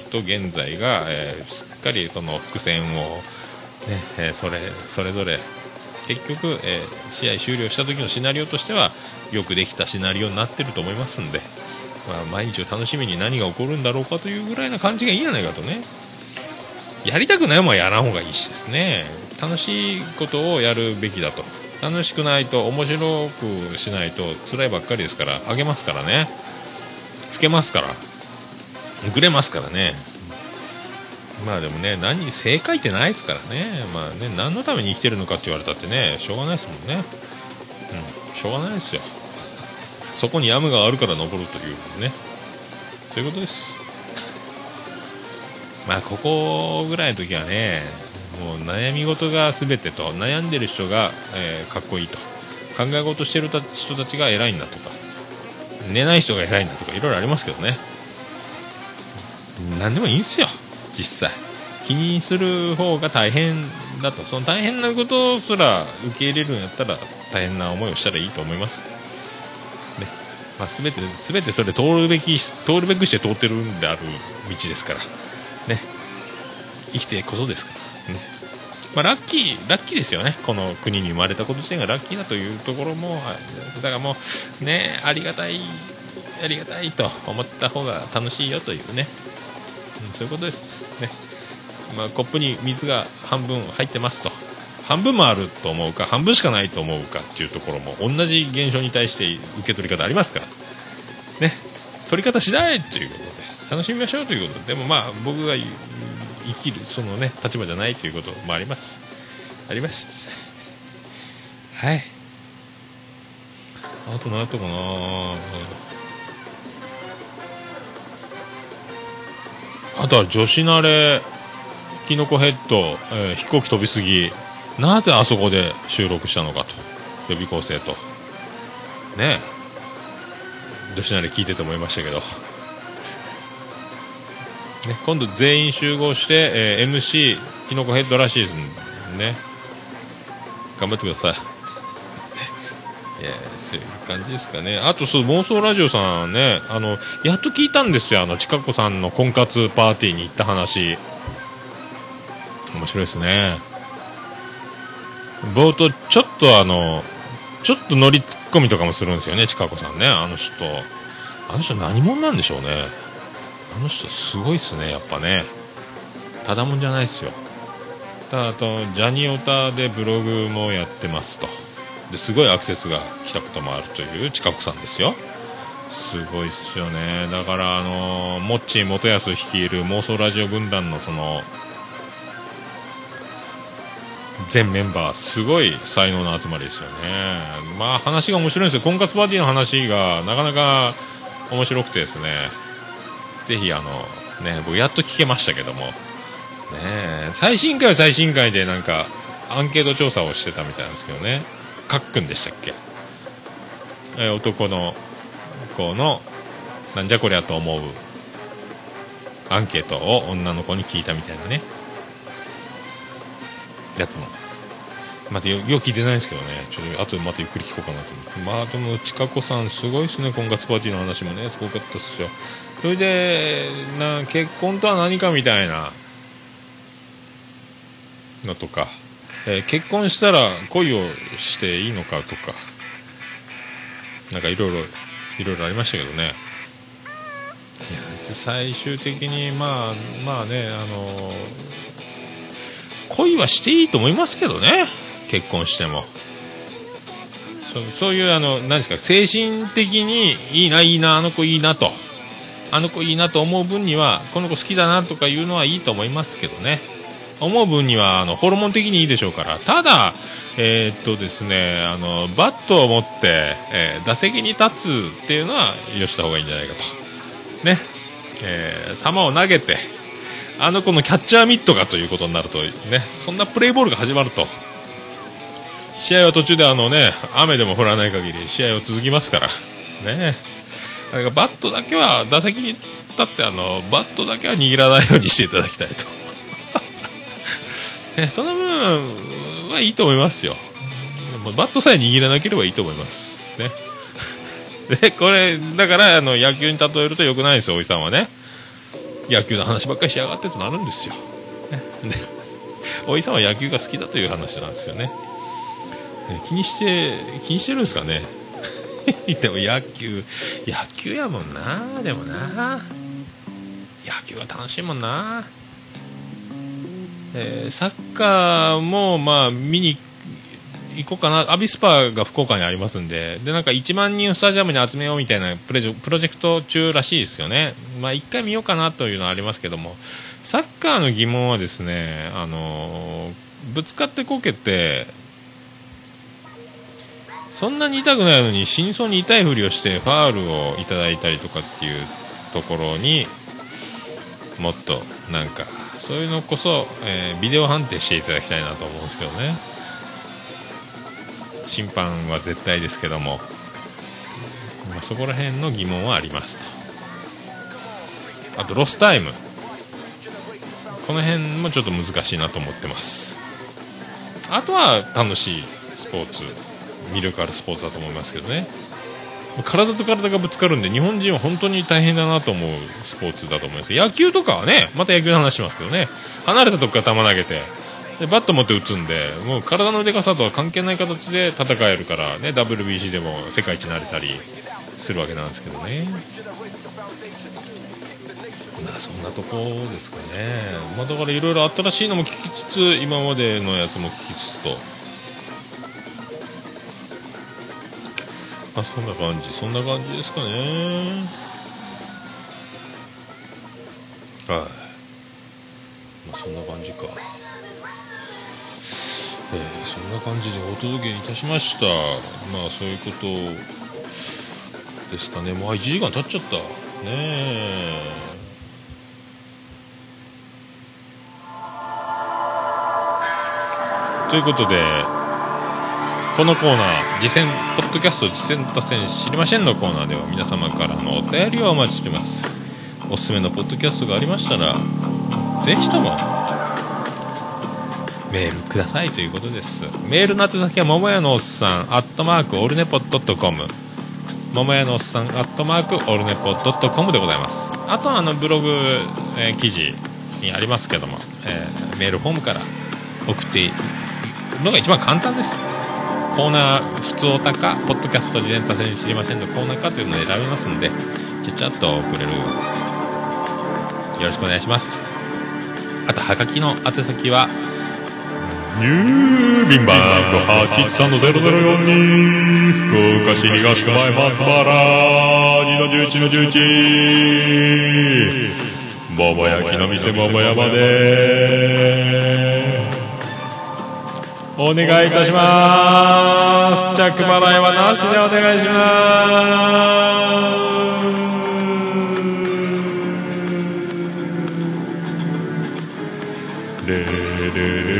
と現在が、えーしっかりその伏線を、ねえーそれそれぞれ。結局、えー試合終了した時のシナリオとしてはよくできたシナリオになってると思いますんで、まあ、毎日を楽しみに何が起こるんだろうかというぐらいな感じがいいんじゃないかとね。やりたくないもんはやらん方がいいしですね。楽しいことをやるべきだと。楽しくないと面白くしないと辛いばっかりですからあげますからね。老けますから。ぐれますからね。まあでもね何正解ってないですからね。まあね何のために生きてるのかって言われたってねしょうがないですもんね。うんしょうがないですよ。そこに山があるから登るというね。そういうことです。まあここぐらいの時はねもう悩み事が全てと悩んでる人が、えーかっこいいと。考え事してる人たちが偉いんだとか。寝ない人が偉いんだとかいろいろありますけどね。何でもいいんすよ実際。気にする方が大変だと。その大変なことすら受け入れるんやったら大変な思いをしたらいいと思います。ね。まあ、全て全てそれ通るべき通るべくして通ってるんである道ですから。生きてこそですから。ね。まあ、ラッキーラッキーですよね。この国に生まれたこと自体がラッキーだというところもだからもうねありがたいありがたいと思った方が楽しいよというね、うん、そういうことです。ね、まあ、コップに水が半分入ってますと。半分もあると思うか半分しかないと思うかっていうところも同じ現象に対して受け取り方ありますから。ね。取り方しないということで楽しみましょうということで。でもまあ僕が生きるそのね立場じゃないということもあります。あります。はい。あと何やったかな。あとは女子慣れキノコヘッド、えー飛行機飛びすぎ。なぜあそこで収録したのかと。予備校生と。ね。え女子慣れ聞いてて思いましたけど。ね、今度全員集合して、えー MC キノコヘッドらしいですね。頑張ってください。いやそういう感じですかね。あとそう妄想ラジオさんねあのやっと聞いたんですよあの近子さんの婚活パーティーに行った話。面白いですね。冒頭ちょっとあのちょっと乗りツッコミとかもするんですよね近子さんね。あの人あの人何者なんでしょうね。あの人すごいっすねやっぱね。ただもんじゃないっすよ。ただあとジャニオタでブログもやってますと。ですごいアクセスが来たこともあるという近くさんですよ。すごいっすよね。だからあのモッチー元康率いる妄想ラジオ軍団のその全メンバーすごい才能の集まりですよね。まあ話が面白いんですよ。婚活パーティーの話がなかなか面白くてですね。ぜひあのね僕やっと聞けましたけども。ね最新回は最新回でなんかアンケート調査をしてたみたいなんですけどね。かっくんでしたっけ、え男の子のなんじゃこりゃと思うアンケートを女の子に聞いたみたいなね。やつも。またよよく聞いてないんですけどね。ちょっと後でまたゆっくり聞こうかなと思って。まあでもちかこさんすごいですね。婚活パーティーの話もねすごかったっすよ。それでな結婚とは何かみたいなのとか、えー結婚したら恋をしていいのかとかなんかいろいろいろいろありましたけどね。いや最終的にまあまあねあの恋はしていいと思いますけどね結婚しても。そそういうあの何ですか精神的にいいないいなあの子いいなと。あの子いいなと思う分にはこの子好きだなとかいうのはいいと思いますけどね。思う分にはあのホルモン的にいいでしょうから。ただえーっとですねあのバットを持って、えー打席に立つっていうのはよした方がいいんじゃないかと。ね。えー球を投げてあの子のキャッチャーミットがということになるとね。そんなプレーボールが始まると。試合は途中であのね雨でも降らない限り試合は続きますから。ね。だかバットだけは打席に立ってあのバットだけは握らないようにしていただきたいと、ね、その分はいいと思いますよ。バットさえ握らなければいいと思います。ね。でこれだからあの野球に例えるとよくないですよおじさんはね。野球の話ばっかりしやがってとなるんですよ、ね、でおじさんは野球が好きだという話なんですよね気にして気にしてるんですかね。でも野球野球やもんなでもな。野球は楽しいもんな、えーサッカーもまあ見に行こうかな。アビスパが福岡にありますんで。でなんか1万人をスタジアムに集めようみたいなプレジプロジェクト中らしいですよね。まあ一回見ようかなというのはありますけども。サッカーの疑問はですねあのーぶつかってこけてそんなに痛くないのに死にそうに痛いふりをしてファールをいただいたりとかっていうところにもっとなんかそういうのこそ、えービデオ判定していただきたいなと思うんですけどね。審判は絶対ですけども、まあ、そこら辺の疑問はありますと。あとロスタイム。この辺もちょっと難しいなと思ってます。あとは楽しいスポーツ。魅力あるスポーツだと思いますけどね。体と体がぶつかるんで日本人は本当に大変だなと思うスポーツだと思います。野球とかはねまた野球の話しますけどね。離れたとこから球投げてでバット持って打つんでもう体のでかさとは関係ない形で戦えるからね WBC でも世界一になれたりするわけなんですけどね。まあそんなとこですかね。まあだからいろいろ新しいのも聞きつつ今までのやつも聞きつつと。あそんな感じそんな感じですかね。はい、まあそんな感じか。えーそんな感じでお届けいたしました。まあそういうことですかね。もう1時間経っちゃった。ねえ。ということでこのコーナー実践ポッドキャスト実践達成知りませんのコーナーでは皆様からのお便りをお待ちしています。おすすめのポッドキャストがありましたらぜひともメールくださいということです。メールの宛先は桃屋のおっさんアットマークオルネポットコム。桃屋のおっさんアットマークオルネポットコムでございます。あとはあのブログ、えー記事にありますけども、えーメールフォームから送っているのが一番簡単です。コーナー普通おたかポッドキャスト事前達成に知りませんのコーナーかというのを選びますんでちゃちゃっと送れるよろしくお願いします。あとはがきの宛先は郵便番号813-0042福岡市東区前松原2の11の11桃焼きの店桃山でお願いいたします。着払いはなしでお願いします。レレレレ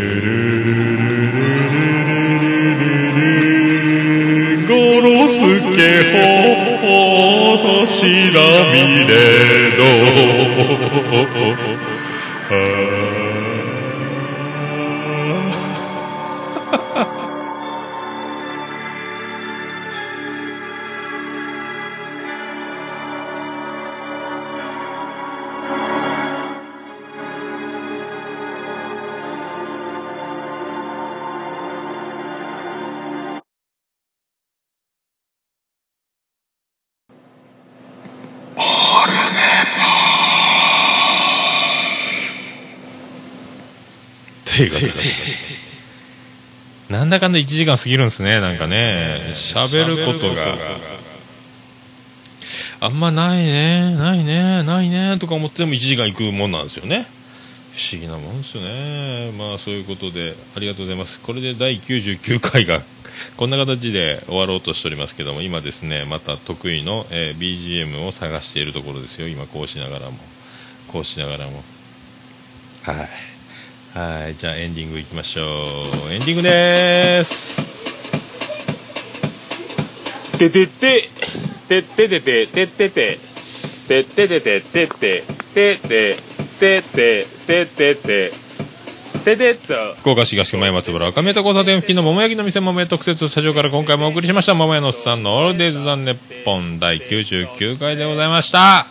レゴロスケホーシラミレドなんだかんだ1時間過ぎるんですねなんかね。喋ることが。あんまないねないねないねとか思っても1時間行くもんなんですよね。不思議なもんですよね。まあそういうことでありがとうございます。これで第99回がこんな形で終わろうとしておりますけども今ですねまた得意の、え BGM を探しているところですよ。今こうしながらもこうしながらも。はい。はいじゃあエンディングいきましょう。エンディングでーす。ててて。てててて。ててて。てててて。てててて。てててて。ててて。て福岡市東区前松原赤宮と交差点付近の桃焼きの店桃屋特設スタジオから今回もお送りしました桃屋のおっさんのオールデイズ・ザ・ネッポン第99回でございました。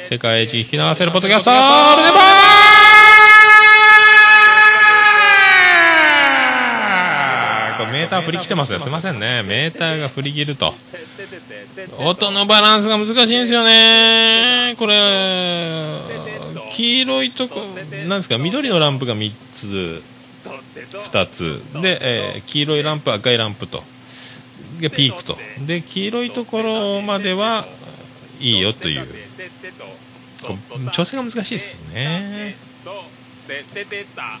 世界一聞き流せるポッドキャストオールネポンこれメーター振り切ってますねす。いませんね。メーターが振り切ると。音のバランスが難しいんですよね。これ黄色いとこなんですか緑のランプが3つ2つ。で、えー黄色いランプ赤いランプと。でピークと。で黄色いところまではいいよという。調整が難しいですね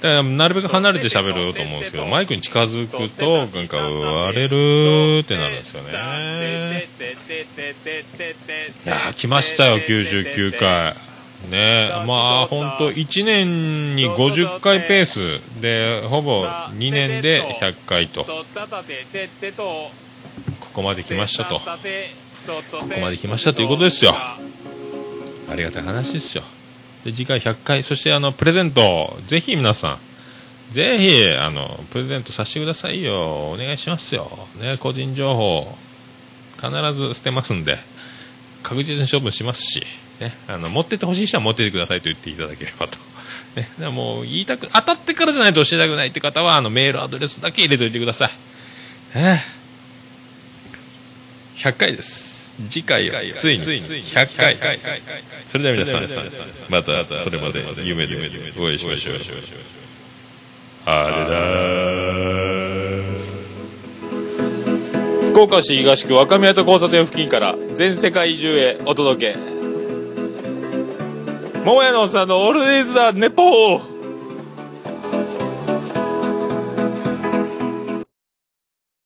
だからなるべく離れて喋ろうと思うんですけどマイクに近づくとなんか割れるってなるんですよね。いやー来ましたよ99回ねまあ本当1年に50回ペースでほぼ2年で100回とここまで来ましたとここまで来ましたということですよありがたい話ですよで次回100回。そしてあのプレゼント。ぜひ皆さん。ぜひあのプレゼントさせてくださいよ。お願いしますよ。ね個人情報。必ず捨てますんで。確実に処分しますし、ね、あの持ってってほしい人は持っててくださいと言っていただければと。ね、だからも言いたく、当たってからじゃないと教えたくないって方は、あの、メールアドレスだけ入れといてください。ええ。100回です。次回は、ついに、100回。それでは皆さん、また、それまで夢でお会いしましょう。あれだ。福岡市東区若宮と交差点付近から全世界中へお届け桃屋のおっさんのオールディーズ・ザ・ネポー